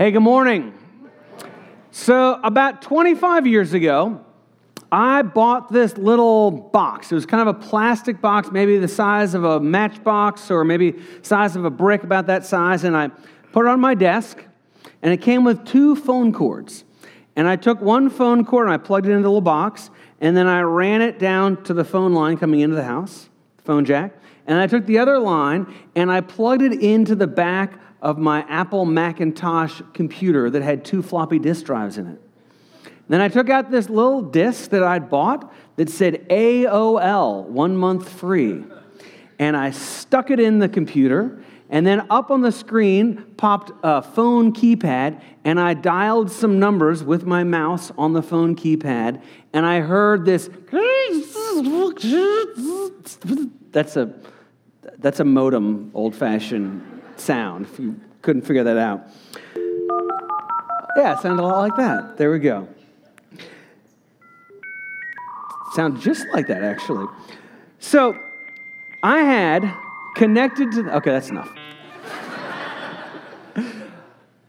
Hey, good morning. So, about 25 years ago, I bought this little box. It was kind of a plastic box, maybe the size of a matchbox or maybe size of a brick, about that size, and I put it on my desk, and it came with two phone cords. And I took one phone cord and I plugged it into the little box, and then I ran it down to the phone line coming into the house, phone jack. And I took the other line and I plugged it into the back of my Apple Macintosh computer that had two floppy disk drives in it. Then I took out this little disk that I'd bought that said AOL, one month free. And I stuck it in the computer, and then up on the screen popped a phone keypad, and I dialed some numbers with my mouse on the phone keypad, and I heard this. That's a, that's a modem, old fashioned sound, if you couldn't figure that out. Yeah, it sounded a lot like that. There we go. Sound just like that, actually. So I had connected to, the, okay, that's enough.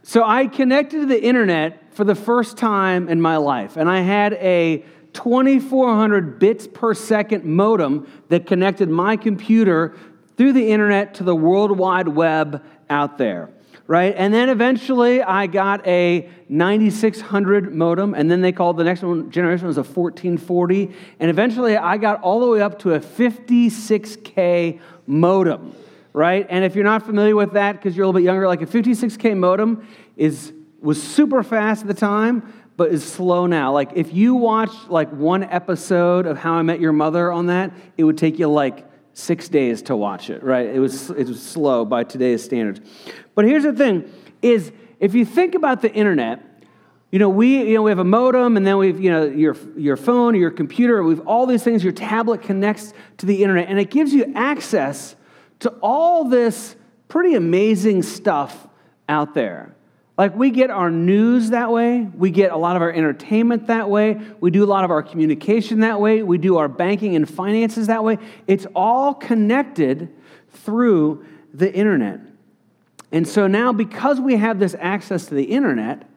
so I connected to the internet for the first time in my life, and I had a 2400 bits per second modem that connected my computer through the internet to the World Wide Web out there, right? And then eventually I got a 9600 modem, and then they called the next one generation was a 1440. And eventually I got all the way up to a 56K modem, right? And if you're not familiar with that because you're a little bit younger, like a 56K modem is was super fast at the time, but is slow now. Like if you watched like one episode of How I Met Your Mother on that, it would take you like six days to watch it, right? It was, it was slow by today's standards. But here's the thing is if you think about the internet, you know, we, you know, we have a modem and then we've, you know, your, your phone, your computer, we've all these things, your tablet connects to the internet and it gives you access to all this pretty amazing stuff out there. Like we get our news that way, we get a lot of our entertainment that way, we do a lot of our communication that way, we do our banking and finances that way. It's all connected through the internet. And so now, because we have this access to the internet,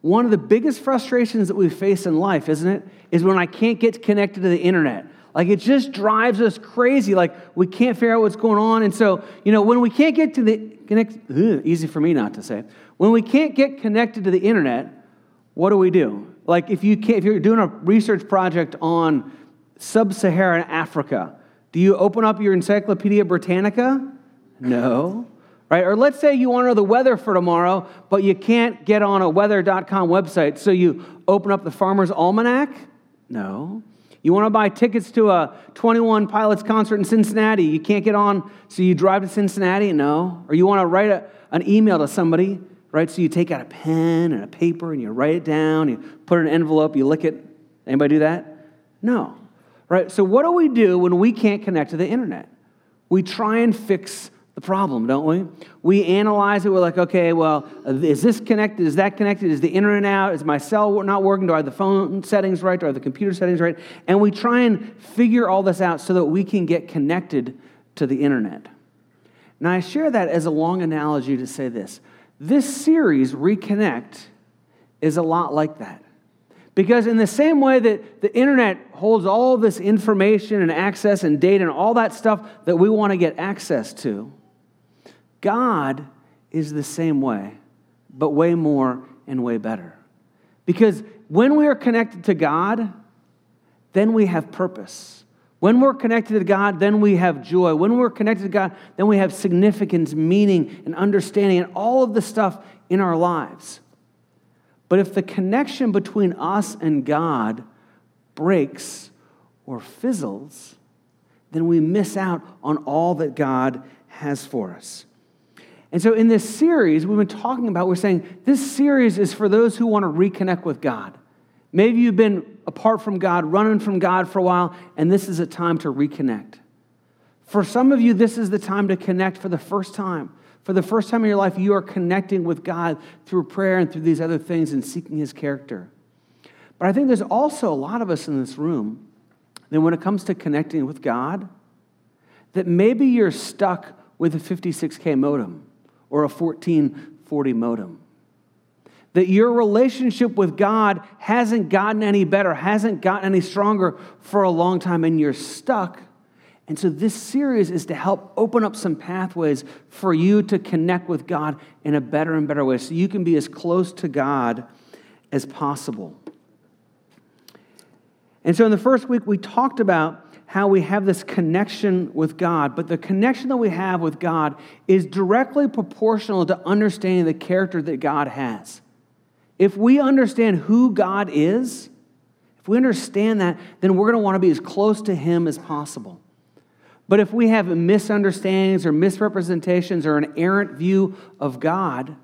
one of the biggest frustrations that we face in life, isn't it, is when I can't get connected to the internet. Like it just drives us crazy. Like we can't figure out what's going on. And so, you know, when we can't get to the connect, easy for me not to say. When we can't get connected to the internet, what do we do? Like if you if you're doing a research project on sub-Saharan Africa, do you open up your Encyclopedia Britannica? No. Right? Or let's say you want to know the weather for tomorrow, but you can't get on a weather.com website, so you open up the Farmer's Almanac? No. You want to buy tickets to a 21 Pilots concert in Cincinnati. You can't get on, so you drive to Cincinnati? No. Or you want to write a, an email to somebody, right? So you take out a pen and a paper and you write it down, you put it in an envelope, you lick it. Anybody do that? No. Right? So what do we do when we can't connect to the internet? We try and fix the problem, don't we? We analyze it. We're like, okay, well, is this connected? Is that connected? Is the internet out? Is my cell not working? Do I have the phone settings right? Do I have the computer settings right? And we try and figure all this out so that we can get connected to the internet. Now, I share that as a long analogy to say this. This series, Reconnect, is a lot like that. Because, in the same way that the internet holds all this information and access and data and all that stuff that we want to get access to, God is the same way, but way more and way better. Because when we are connected to God, then we have purpose. When we're connected to God, then we have joy. When we're connected to God, then we have significance, meaning, and understanding, and all of the stuff in our lives. But if the connection between us and God breaks or fizzles, then we miss out on all that God has for us. And so, in this series, we've been talking about, we're saying this series is for those who want to reconnect with God. Maybe you've been apart from God, running from God for a while, and this is a time to reconnect. For some of you, this is the time to connect for the first time. For the first time in your life, you are connecting with God through prayer and through these other things and seeking His character. But I think there's also a lot of us in this room that when it comes to connecting with God, that maybe you're stuck with a 56K modem or a 1440 modem. That your relationship with God hasn't gotten any better, hasn't gotten any stronger for a long time, and you're stuck. And so, this series is to help open up some pathways for you to connect with God in a better and better way so you can be as close to God as possible. And so, in the first week, we talked about how we have this connection with God, but the connection that we have with God is directly proportional to understanding the character that God has. If we understand who God is, if we understand that, then we're going to want to be as close to Him as possible. But if we have misunderstandings or misrepresentations or an errant view of God,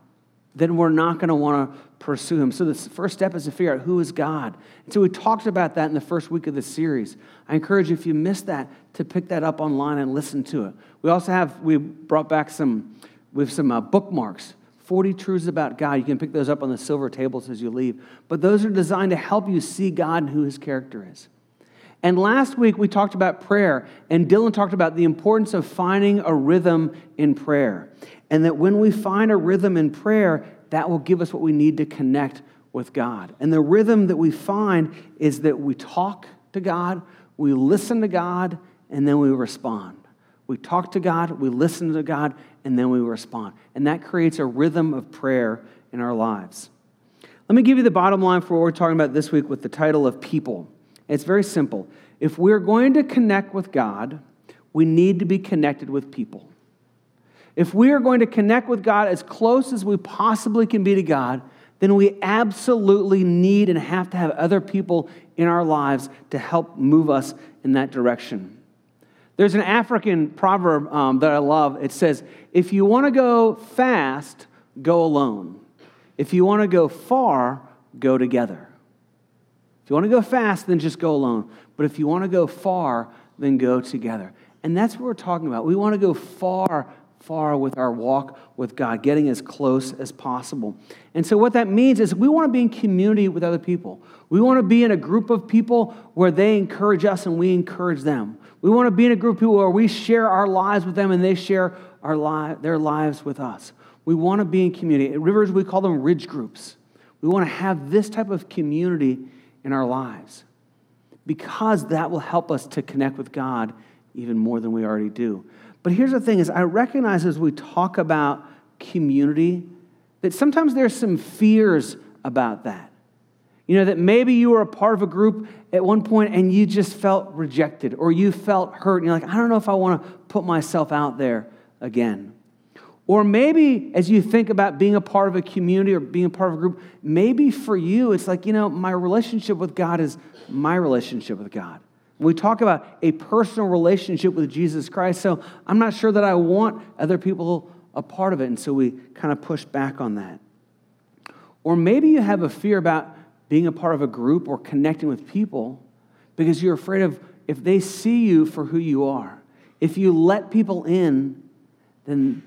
then we're not going to want to pursue him. So the first step is to figure out who is God. And so we talked about that in the first week of the series. I encourage you, if you missed that, to pick that up online and listen to it. We also have, we brought back some, with some uh, bookmarks 40 truths about God. You can pick those up on the silver tables as you leave. But those are designed to help you see God and who his character is. And last week we talked about prayer, and Dylan talked about the importance of finding a rhythm in prayer. And that when we find a rhythm in prayer, that will give us what we need to connect with God. And the rhythm that we find is that we talk to God, we listen to God, and then we respond. We talk to God, we listen to God, and then we respond. And that creates a rhythm of prayer in our lives. Let me give you the bottom line for what we're talking about this week with the title of people. It's very simple. If we're going to connect with God, we need to be connected with people. If we are going to connect with God as close as we possibly can be to God, then we absolutely need and have to have other people in our lives to help move us in that direction. There's an African proverb um, that I love. It says, If you want to go fast, go alone. If you want to go far, go together. If you want to go fast, then just go alone. But if you want to go far, then go together. And that's what we're talking about. We want to go far, far with our walk with God, getting as close as possible. And so, what that means is we want to be in community with other people. We want to be in a group of people where they encourage us and we encourage them. We want to be in a group of people where we share our lives with them and they share our li- their lives with us. We want to be in community. At Rivers, we call them ridge groups. We want to have this type of community in our lives because that will help us to connect with God even more than we already do. But here's the thing is I recognize as we talk about community that sometimes there's some fears about that. You know, that maybe you were a part of a group at one point and you just felt rejected or you felt hurt. And you're like, I don't know if I want to put myself out there again. Or maybe as you think about being a part of a community or being a part of a group, maybe for you it's like, you know, my relationship with God is my relationship with God. We talk about a personal relationship with Jesus Christ, so I'm not sure that I want other people a part of it, and so we kind of push back on that. Or maybe you have a fear about being a part of a group or connecting with people because you're afraid of if they see you for who you are. If you let people in, then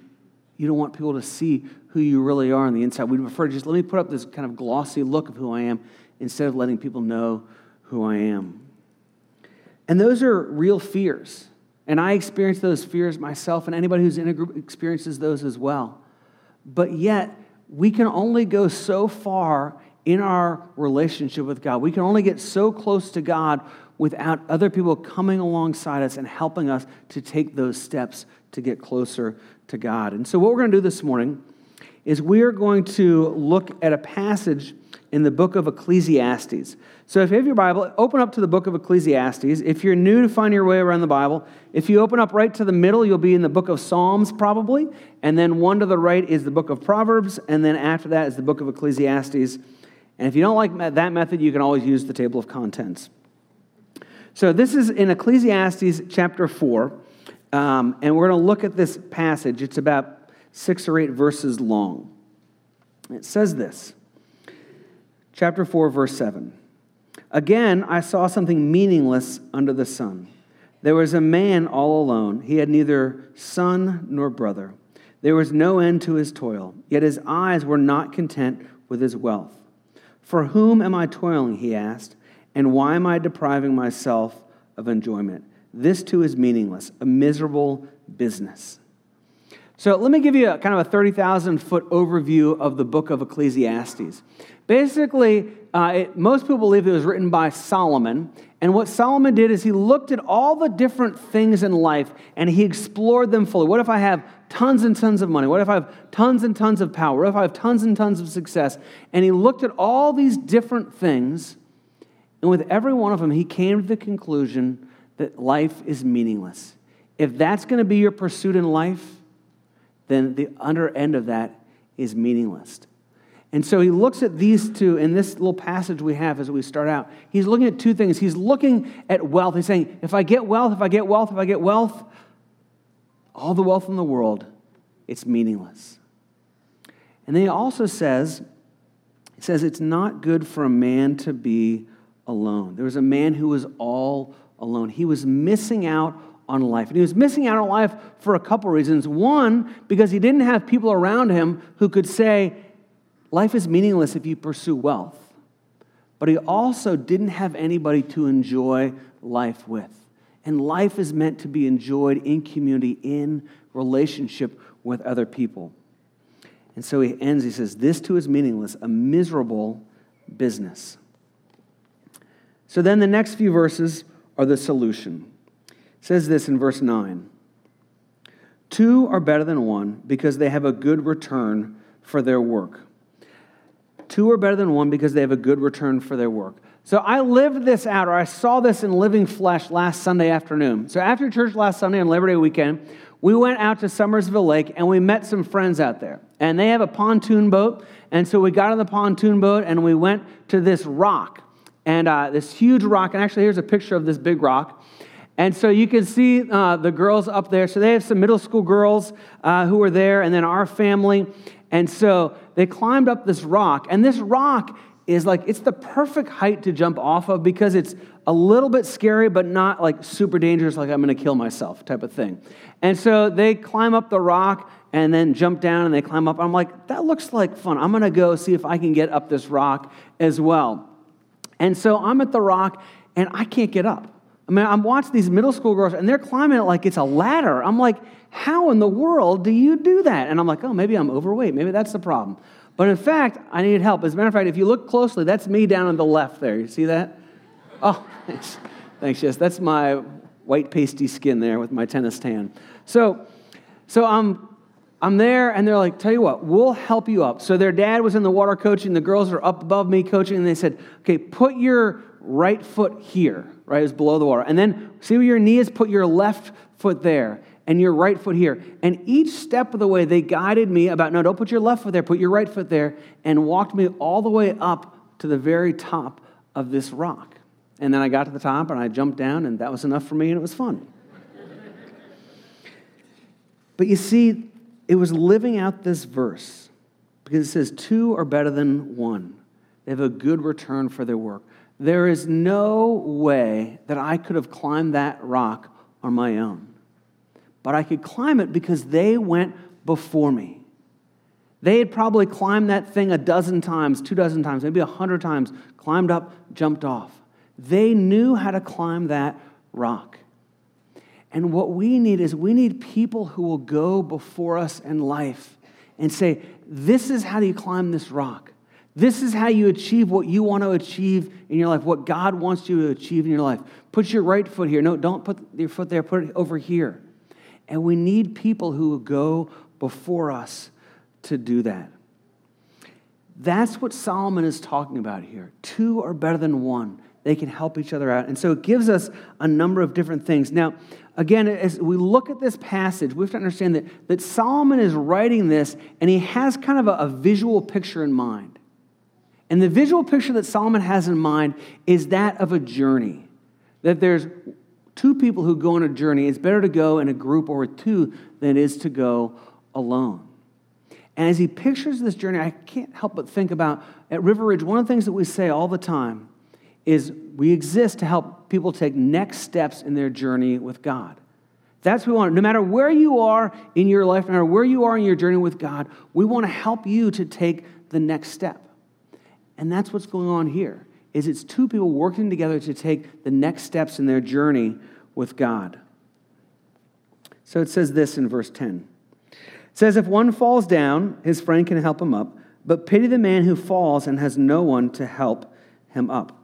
you don't want people to see who you really are on the inside. We'd prefer just let me put up this kind of glossy look of who I am instead of letting people know who I am. And those are real fears. And I experience those fears myself, and anybody who's in a group experiences those as well. But yet, we can only go so far in our relationship with God. We can only get so close to God without other people coming alongside us and helping us to take those steps to get closer to God. And so, what we're going to do this morning is we are going to look at a passage in the book of Ecclesiastes. So, if you have your Bible, open up to the book of Ecclesiastes. If you're new to find your way around the Bible, if you open up right to the middle, you'll be in the book of Psalms, probably. And then one to the right is the book of Proverbs. And then after that is the book of Ecclesiastes. And if you don't like that method, you can always use the table of contents. So this is in Ecclesiastes chapter 4, um, and we're going to look at this passage. It's about six or eight verses long. It says this chapter 4, verse 7. Again, I saw something meaningless under the sun. There was a man all alone. He had neither son nor brother. There was no end to his toil, yet his eyes were not content with his wealth. For whom am I toiling, he asked, and why am I depriving myself of enjoyment? This too is meaningless, a miserable business. So let me give you a kind of a 30,000 foot overview of the book of Ecclesiastes. Basically, uh, it, most people believe it was written by Solomon. And what Solomon did is he looked at all the different things in life and he explored them fully. What if I have tons and tons of money? What if I have tons and tons of power? What if I have tons and tons of success? And he looked at all these different things. And with every one of them, he came to the conclusion that life is meaningless. If that's going to be your pursuit in life, then the under end of that is meaningless. And so he looks at these two in this little passage we have as we start out. He's looking at two things. He's looking at wealth. He's saying, if I get wealth, if I get wealth, if I get wealth, all the wealth in the world, it's meaningless. And then he also says, he says, it's not good for a man to be alone. There was a man who was all alone. He was missing out on life. And he was missing out on life for a couple reasons. One, because he didn't have people around him who could say, life is meaningless if you pursue wealth. But he also didn't have anybody to enjoy life with. And life is meant to be enjoyed in community, in relationship with other people. And so he ends, he says, This too is meaningless, a miserable business. So then the next few verses are the solution. It says this in verse 9 Two are better than one because they have a good return for their work. Two are better than one because they have a good return for their work. So I lived this out, or I saw this in living flesh last Sunday afternoon. So after church last Sunday on Labor Day weekend, we went out to Summersville Lake and we met some friends out there. And they have a pontoon boat. And so we got on the pontoon boat and we went to this rock and uh, this huge rock. And actually, here's a picture of this big rock. And so you can see uh, the girls up there. So they have some middle school girls uh, who were there, and then our family. And so they climbed up this rock. And this rock is like, it's the perfect height to jump off of because it's a little bit scary, but not like super dangerous, like I'm gonna kill myself type of thing. And so they climb up the rock and then jump down and they climb up. I'm like, that looks like fun. I'm gonna go see if I can get up this rock as well. And so I'm at the rock and I can't get up. I mean, I'm watching these middle school girls and they're climbing it like it's a ladder. I'm like, how in the world do you do that? And I'm like, oh, maybe I'm overweight. Maybe that's the problem. But in fact, I needed help. As a matter of fact, if you look closely, that's me down on the left there. You see that? Oh, thanks. Thanks, yes. That's my white pasty skin there with my tennis tan. So, so I'm I'm there, and they're like, tell you what, we'll help you up. So their dad was in the water coaching, the girls are up above me coaching, and they said, okay, put your right foot here, right, is below the water. And then see where your knee is, put your left foot there, and your right foot here. And each step of the way, they guided me about, no, don't put your left foot there, put your right foot there, and walked me all the way up to the very top of this rock. And then I got to the top, and I jumped down, and that was enough for me, and it was fun. but you see, it was living out this verse because it says, Two are better than one. They have a good return for their work. There is no way that I could have climbed that rock on my own. But I could climb it because they went before me. They had probably climbed that thing a dozen times, two dozen times, maybe a hundred times, climbed up, jumped off. They knew how to climb that rock. And what we need is we need people who will go before us in life and say, This is how you climb this rock. This is how you achieve what you want to achieve in your life, what God wants you to achieve in your life. Put your right foot here. No, don't put your foot there, put it over here. And we need people who will go before us to do that. That's what Solomon is talking about here. Two are better than one. They can help each other out. And so it gives us a number of different things. Now, again, as we look at this passage, we have to understand that, that Solomon is writing this and he has kind of a, a visual picture in mind. And the visual picture that Solomon has in mind is that of a journey. That there's two people who go on a journey. It's better to go in a group or two than it is to go alone. And as he pictures this journey, I can't help but think about at River Ridge, one of the things that we say all the time is we exist to help people take next steps in their journey with God. That's what we want. No matter where you are in your life, no matter where you are in your journey with God, we want to help you to take the next step. And that's what's going on here. Is it's two people working together to take the next steps in their journey with God. So it says this in verse 10. It says, If one falls down, his friend can help him up, but pity the man who falls and has no one to help him up.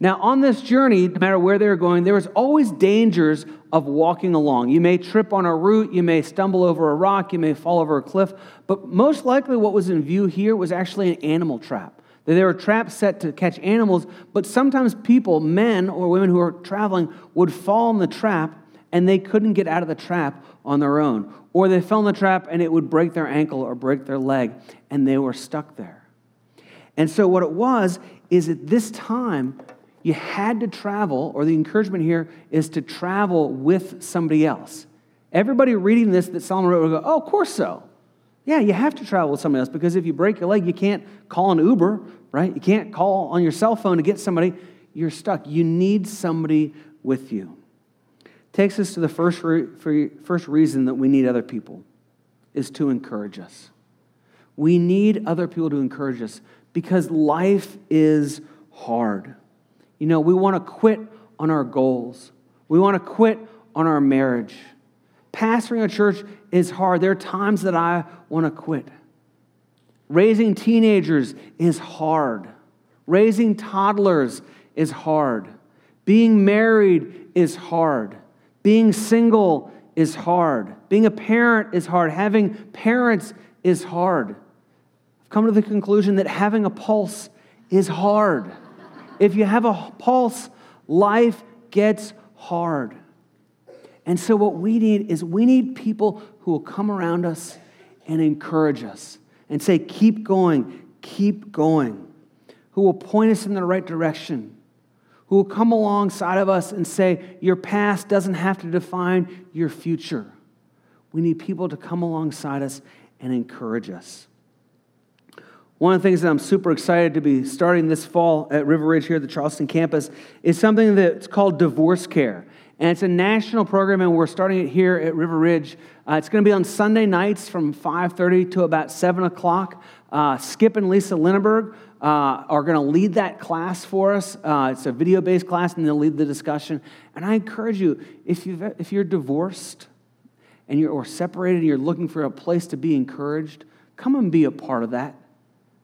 Now, on this journey, no matter where they were going, there was always dangers of walking along. You may trip on a root, you may stumble over a rock, you may fall over a cliff, but most likely what was in view here was actually an animal trap. There were traps set to catch animals, but sometimes people, men or women who were traveling, would fall in the trap and they couldn't get out of the trap on their own. Or they fell in the trap and it would break their ankle or break their leg and they were stuck there. And so, what it was is at this time, you had to travel, or the encouragement here is to travel with somebody else. Everybody reading this that Solomon wrote would go, Oh, of course so. Yeah, you have to travel with somebody else because if you break your leg, you can't call an Uber, right? You can't call on your cell phone to get somebody. You're stuck. You need somebody with you. Takes us to the first, re- first reason that we need other people is to encourage us. We need other people to encourage us because life is hard. You know, we want to quit on our goals. We want to quit on our marriage. Pastoring a church is hard. There are times that I want to quit. Raising teenagers is hard. Raising toddlers is hard. Being married is hard. Being single is hard. Being a parent is hard. Having parents is hard. I've come to the conclusion that having a pulse is hard. If you have a pulse, life gets hard. And so, what we need is we need people who will come around us and encourage us and say, Keep going, keep going, who will point us in the right direction, who will come alongside of us and say, Your past doesn't have to define your future. We need people to come alongside us and encourage us. One of the things that I'm super excited to be starting this fall at River Ridge here at the Charleston campus is something that's called divorce care. And it's a national program, and we're starting it here at River Ridge. Uh, it's going to be on Sunday nights from 5.30 to about 7 o'clock. Uh, Skip and Lisa Linneberg uh, are going to lead that class for us. Uh, it's a video-based class, and they'll lead the discussion. And I encourage you, if, you if you're divorced and you're or separated and you're looking for a place to be encouraged, come and be a part of that.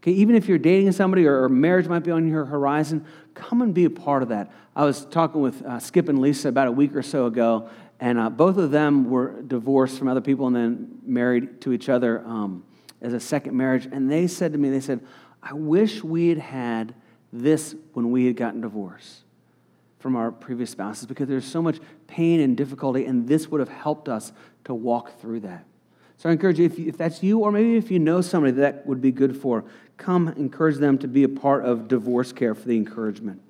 Okay, even if you're dating somebody or, marriage might be on your horizon, come and be a part of that. I was talking with uh, Skip and Lisa about a week or so ago, and uh, both of them were divorced from other people and then married to each other um, as a second marriage. And they said to me, they said, I wish we had had this when we had gotten divorced from our previous spouses because there's so much pain and difficulty, and this would have helped us to walk through that. So I encourage you, if, if that's you, or maybe if you know somebody that would be good for, come encourage them to be a part of divorce care for the encouragement.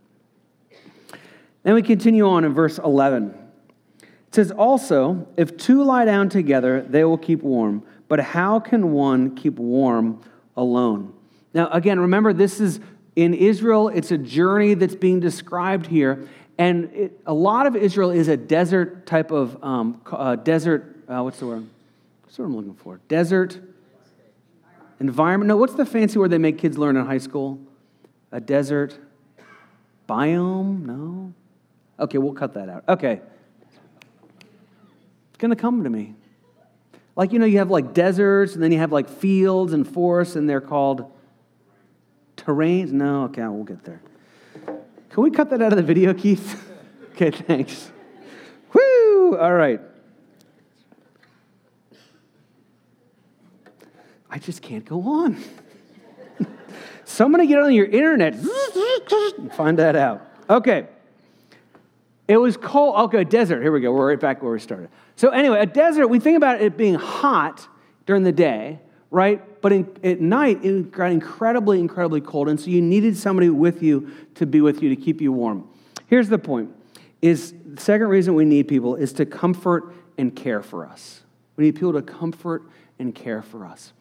Then we continue on in verse 11. It says, Also, if two lie down together, they will keep warm. But how can one keep warm alone? Now, again, remember, this is in Israel, it's a journey that's being described here. And it, a lot of Israel is a desert type of um, uh, desert, uh, what's the word? That's what I'm looking for. Desert environment. No, what's the fancy word they make kids learn in high school? A desert biome? No. Okay, we'll cut that out. Okay. It's going to come to me. Like, you know, you have like deserts and then you have like fields and forests and they're called terrains. No, okay, we'll get there. Can we cut that out of the video, Keith? okay, thanks. Woo! All right. I just can't go on. Somebody get on your internet and find that out. Okay. It was cold. Okay, desert. Here we go. We're right back where we started. So, anyway, a desert, we think about it being hot during the day, right? But in, at night, it got incredibly, incredibly cold. And so you needed somebody with you to be with you to keep you warm. Here's the point is the second reason we need people is to comfort and care for us. We need people to comfort and care for us.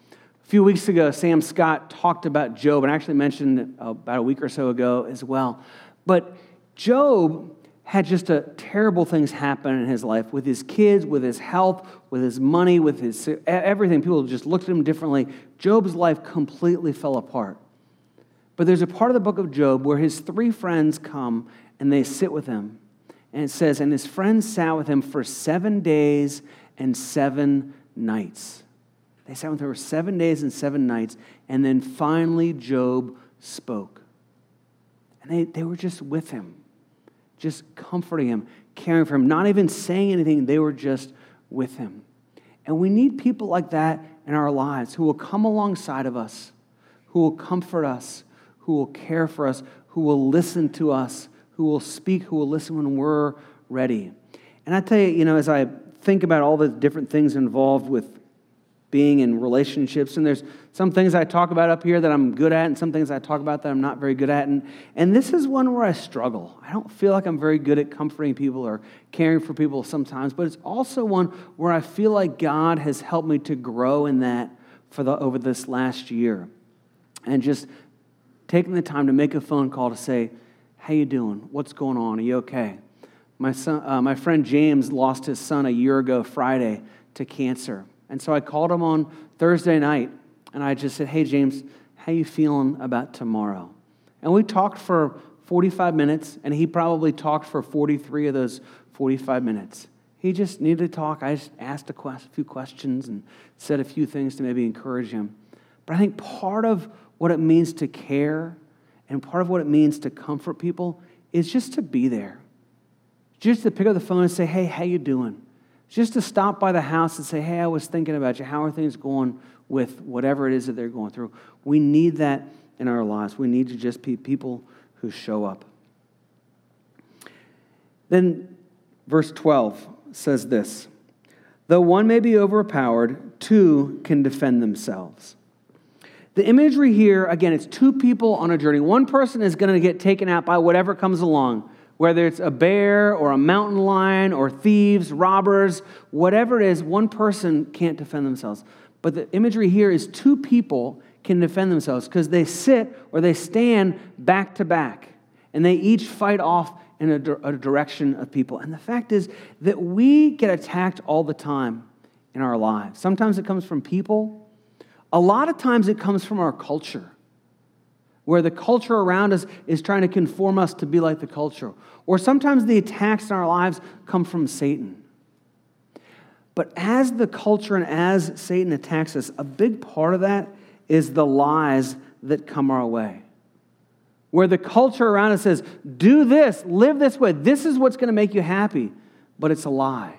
A few weeks ago, Sam Scott talked about Job, and I actually mentioned uh, about a week or so ago as well. But Job had just a terrible things happen in his life with his kids, with his health, with his money, with his everything. People just looked at him differently. Job's life completely fell apart. But there's a part of the book of Job where his three friends come and they sit with him. And it says, and his friends sat with him for seven days and seven nights. They sat with her seven days and seven nights, and then finally Job spoke. And they, they were just with him, just comforting him, caring for him, not even saying anything. They were just with him. And we need people like that in our lives who will come alongside of us, who will comfort us, who will care for us, who will listen to us, who will speak, who will listen when we're ready. And I tell you, you know, as I think about all the different things involved with being in relationships. And there's some things I talk about up here that I'm good at, and some things I talk about that I'm not very good at. And, and this is one where I struggle. I don't feel like I'm very good at comforting people or caring for people sometimes, but it's also one where I feel like God has helped me to grow in that for the, over this last year. And just taking the time to make a phone call to say, how you doing? What's going on? Are you okay? My, son, uh, my friend James lost his son a year ago Friday to cancer. And so I called him on Thursday night and I just said, Hey, James, how you feeling about tomorrow? And we talked for 45 minutes, and he probably talked for 43 of those 45 minutes. He just needed to talk. I just asked a, quest, a few questions and said a few things to maybe encourage him. But I think part of what it means to care and part of what it means to comfort people is just to be there. Just to pick up the phone and say, hey, how you doing? Just to stop by the house and say, hey, I was thinking about you. How are things going with whatever it is that they're going through? We need that in our lives. We need to just be people who show up. Then, verse 12 says this Though one may be overpowered, two can defend themselves. The imagery here, again, it's two people on a journey. One person is going to get taken out by whatever comes along whether it's a bear or a mountain lion or thieves, robbers, whatever it is, one person can't defend themselves. But the imagery here is two people can defend themselves because they sit or they stand back to back and they each fight off in a, a, direction of people. And the fact is that we get attacked all the time in our lives. Sometimes it comes from people, a lot of times it comes from our culture where the culture around us is trying to conform us to be like the culture. Or sometimes the attacks in our lives come from Satan. But as the culture and as Satan attacks us, a big part of that is the lies that come our way. Where the culture around us says, do this, live this way, this is what's going to make you happy, but it's a lie.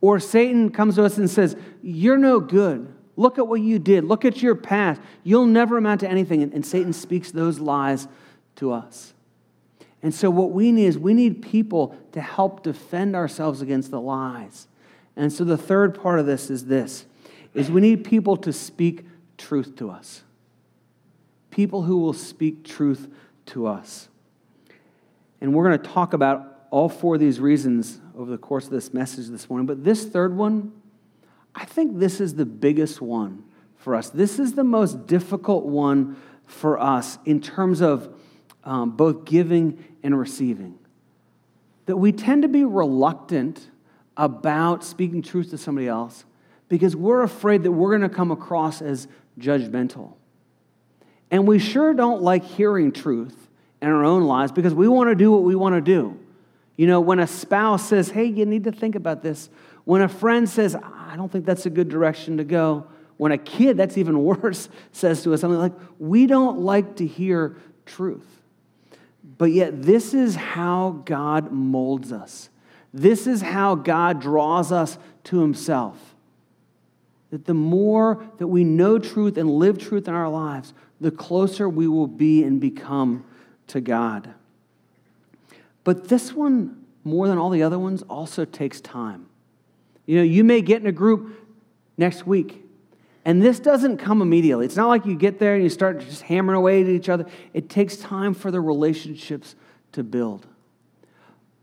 Or Satan comes to us and says, You're no good. Look at what you did. Look at your past. You'll never amount to anything. And, and Satan speaks those lies to us. And so, what we need is we need people to help defend ourselves against the lies. And so, the third part of this is this is we need people to speak truth to us. People who will speak truth to us. And we're going to talk about all four of these reasons over the course of this message this morning. But this third one, I think this is the biggest one for us. This is the most difficult one for us in terms of um, both giving and receiving. That we tend to be reluctant about speaking truth to somebody else because we're afraid that we're going to come across as judgmental. And we sure don't like hearing truth in our own lives because we want to do what we want to do. You know, when a spouse says, hey, you need to think about this, when a friend says, I don't think that's a good direction to go, when a kid, that's even worse, says to us something like, we don't like to hear truth. But yet, this is how God molds us. This is how God draws us to Himself. That the more that we know truth and live truth in our lives, the closer we will be and become to God. But this one, more than all the other ones, also takes time. You know, you may get in a group next week, and this doesn't come immediately. It's not like you get there and you start just hammering away at each other. It takes time for the relationships to build.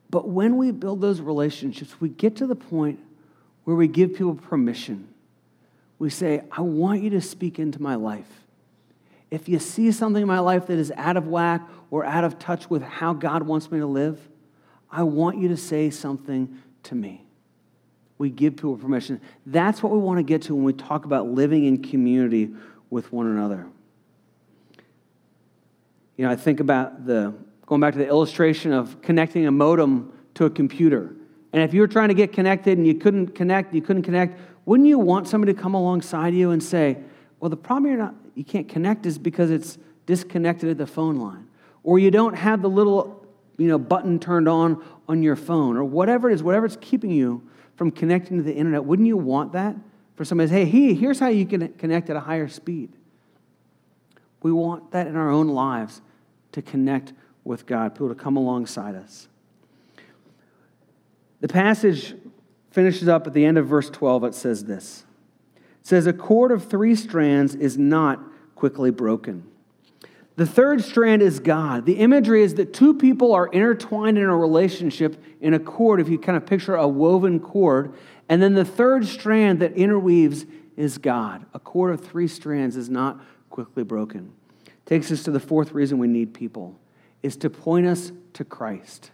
But when we build those relationships, we get to the point where we give people permission. We say, I want you to speak into my life. If you see something in my life that is out of whack or out of touch with how God wants me to live, I want you to say something to me we give people permission. That's what we want to get to when we talk about living in community with one another. You know, I think about the, going back to the illustration of connecting a modem to a computer. And if you were trying to get connected and you couldn't connect, you couldn't connect, wouldn't you want somebody to come alongside you and say, well, the problem you're not, you can't connect is because it's disconnected at the phone line, or you don't have the little you know, button turned on on your phone, or whatever it is, whatever's keeping you from connecting to the internet. Wouldn't you want that for somebody say, hey, here's how you can connect at a higher speed? We want that in our own lives to connect with God, people to come alongside us. The passage finishes up at the end of verse 12. It says this It says, A cord of three strands is not quickly broken. The third strand is God. The imagery is that two people are intertwined in a relationship in a cord, if you kind of picture a woven cord. And then the third strand that interweaves is God. A cord of three strands is not quickly broken. Takes us to the fourth reason we need people is to point us to Christ.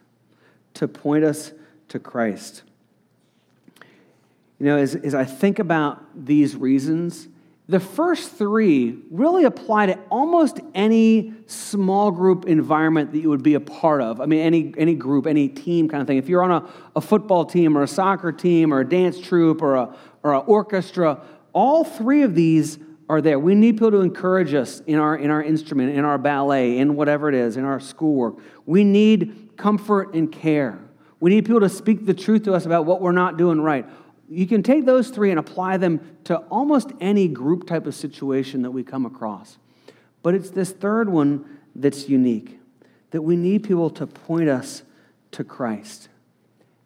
To point us to Christ. You know, as, as I think about these reasons, the first three really apply to almost any small group environment that you would be a part of. I mean, any, any group, any team kind of thing. If you're on a, a football team or a soccer team or a dance troupe or an or a orchestra, all three of these are there. We need people to encourage us in our, in our instrument, in our ballet, in whatever it is, in our schoolwork. We need comfort and care. We need people to speak the truth to us about what we're not doing right you can take those three and apply them to almost any group type of situation that we come across. But it's this third one that's unique that we need people to point us to Christ.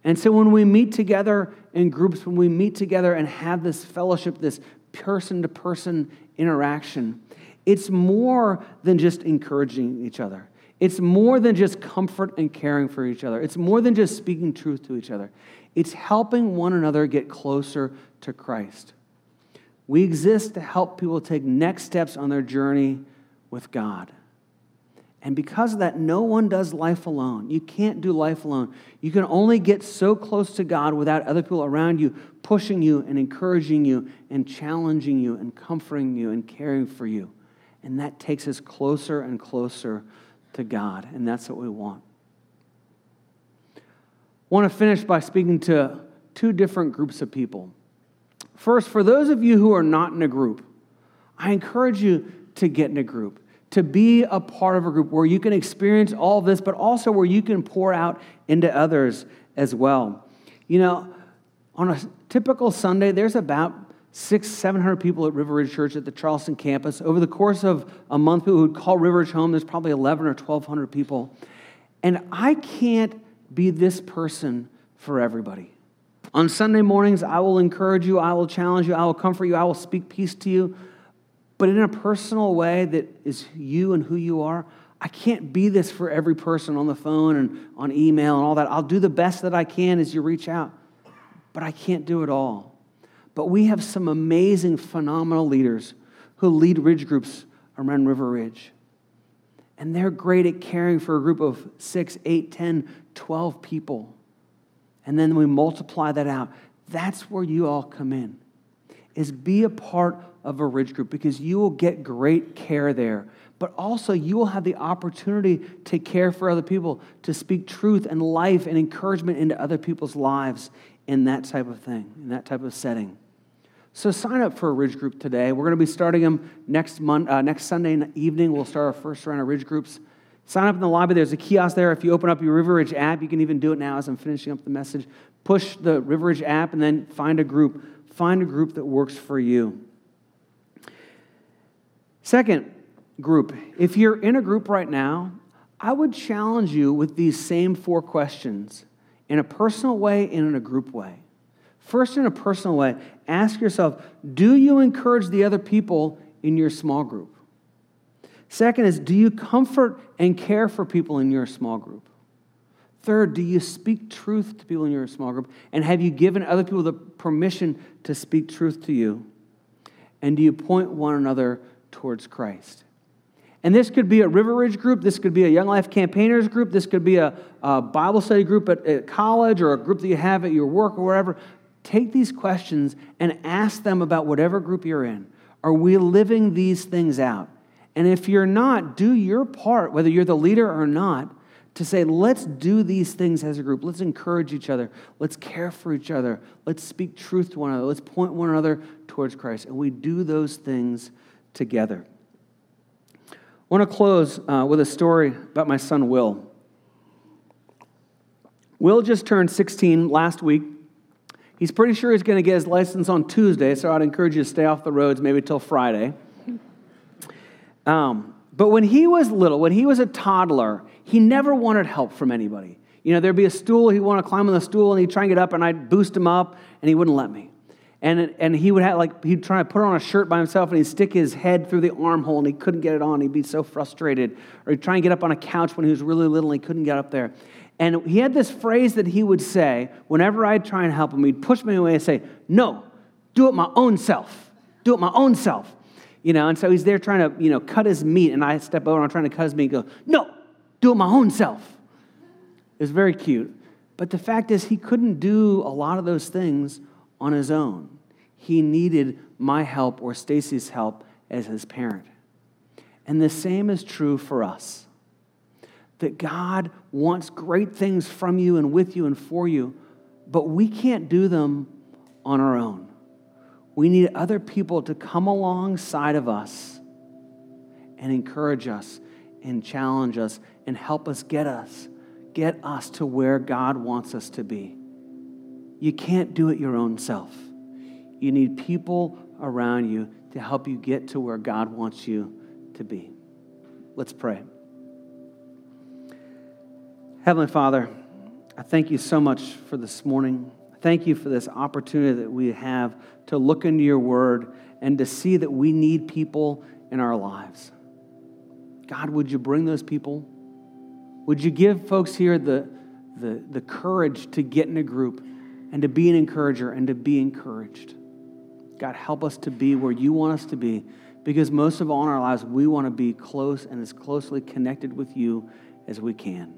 And so when we meet together in groups, when we meet together and have this fellowship, this person to person interaction, it's more than just encouraging each other. It's more than just comfort and caring for each other. It's more than just speaking truth to each other. It's helping one another get closer to Christ. We exist to help people take next steps on their journey with God. And because of that, no one does life alone. You can't do life alone. You can only get so close to God without other people around you pushing you and encouraging you and challenging you and comforting you and caring for you. And that takes us closer and closer to God. And that's what we want want to finish by speaking to two different groups of people. First, for those of you who are not in a group, I encourage you to get in a group, to be a part of a group where you can experience all this, but also where you can pour out into others as well. You know, on a typical Sunday, there's about six, 700 people at River Ridge Church at the Charleston campus. Over the course of a month, people would call River Ridge home. There's probably 11 or 1,200 people. And I can't be this person for everybody. On Sunday mornings, I will encourage you, I will challenge you, I will comfort you, I will speak peace to you. But in a personal way that is you and who you are, I can't be this for every person on the phone and on email and all that. I'll do the best that I can as you reach out, but I can't do it all. But we have some amazing, phenomenal leaders who lead ridge groups around River Ridge. And they're great at caring for a group of six, eight, ten, 12 people. And then we multiply that out. That's where you all come in. Is be a part of a ridge group because you will get great care there. But also, you will have the opportunity to care for other people, to speak truth and life and encouragement into other people's lives in that type of thing, in that type of setting. So sign up for a Ridge group today. We're going to be starting them next, month, uh, next Sunday evening. We'll start our first round of Ridge groups. Sign up in the lobby. There's a kiosk there. If you open up your River Ridge app, you can even do it now as I'm finishing up the message. Push the River Ridge app and then find a group. Find a group that works for you. Second group, if you're in a group right now, I would challenge you with these same four questions in a personal way and in a group way. First, in a personal way, ask yourself do you encourage the other people in your small group? Second is do you comfort and care for people in your small group? Third, do you speak truth to people in your small group? And have you given other people the permission to speak truth to you? And do you point one another towards Christ? And this could be a River Ridge group, this could be a Young Life Campaigners group, this could be a, a Bible study group at, at college or a group that you have at your work or wherever. Take these questions and ask them about whatever group you're in. Are we living these things out? And if you're not, do your part, whether you're the leader or not, to say, let's do these things as a group. Let's encourage each other. Let's care for each other. Let's speak truth to one another. Let's point one another towards Christ. And we do those things together. I want to close uh, with a story about my son, Will. Will just turned 16 last week. He's pretty sure he's going to get his license on Tuesday, so I'd encourage you to stay off the roads maybe till Friday. Um, but when he was little, when he was a toddler, he never wanted help from anybody. You know, there'd be a stool, he'd want to climb on the stool, and he'd try and get up, and I'd boost him up, and he wouldn't let me. And, and he would have, like, he'd try to put on a shirt by himself, and he'd stick his head through the armhole, and he couldn't get it on. He'd be so frustrated. Or he'd try and get up on a couch when he was really little, and he couldn't get up there. And he had this phrase that he would say whenever I'd try and help him. He'd push me away and say, No, do it my own self. Do it my own self. You know, and so he's there trying to, you know, cut his meat, and I step over and I'm trying to cut his meat and go, No, do it my own self. It was very cute. But the fact is, he couldn't do a lot of those things on his own. He needed my help or Stacy's help as his parent. And the same is true for us that God wants great things from you and with you and for you, but we can't do them on our own. We need other people to come alongside of us and encourage us and challenge us and help us get us get us to where God wants us to be. You can't do it your own self. You need people around you to help you get to where God wants you to be. Let's pray. Heavenly Father, I thank you so much for this morning. Thank you for this opportunity that we have to look into your word and to see that we need people in our lives. God, would you bring those people? Would you give folks here the, the, the courage to get in a group and to be an encourager and to be encouraged? God, help us to be where you want us to be because most of all in our lives, we want to be close and as closely connected with you as we can.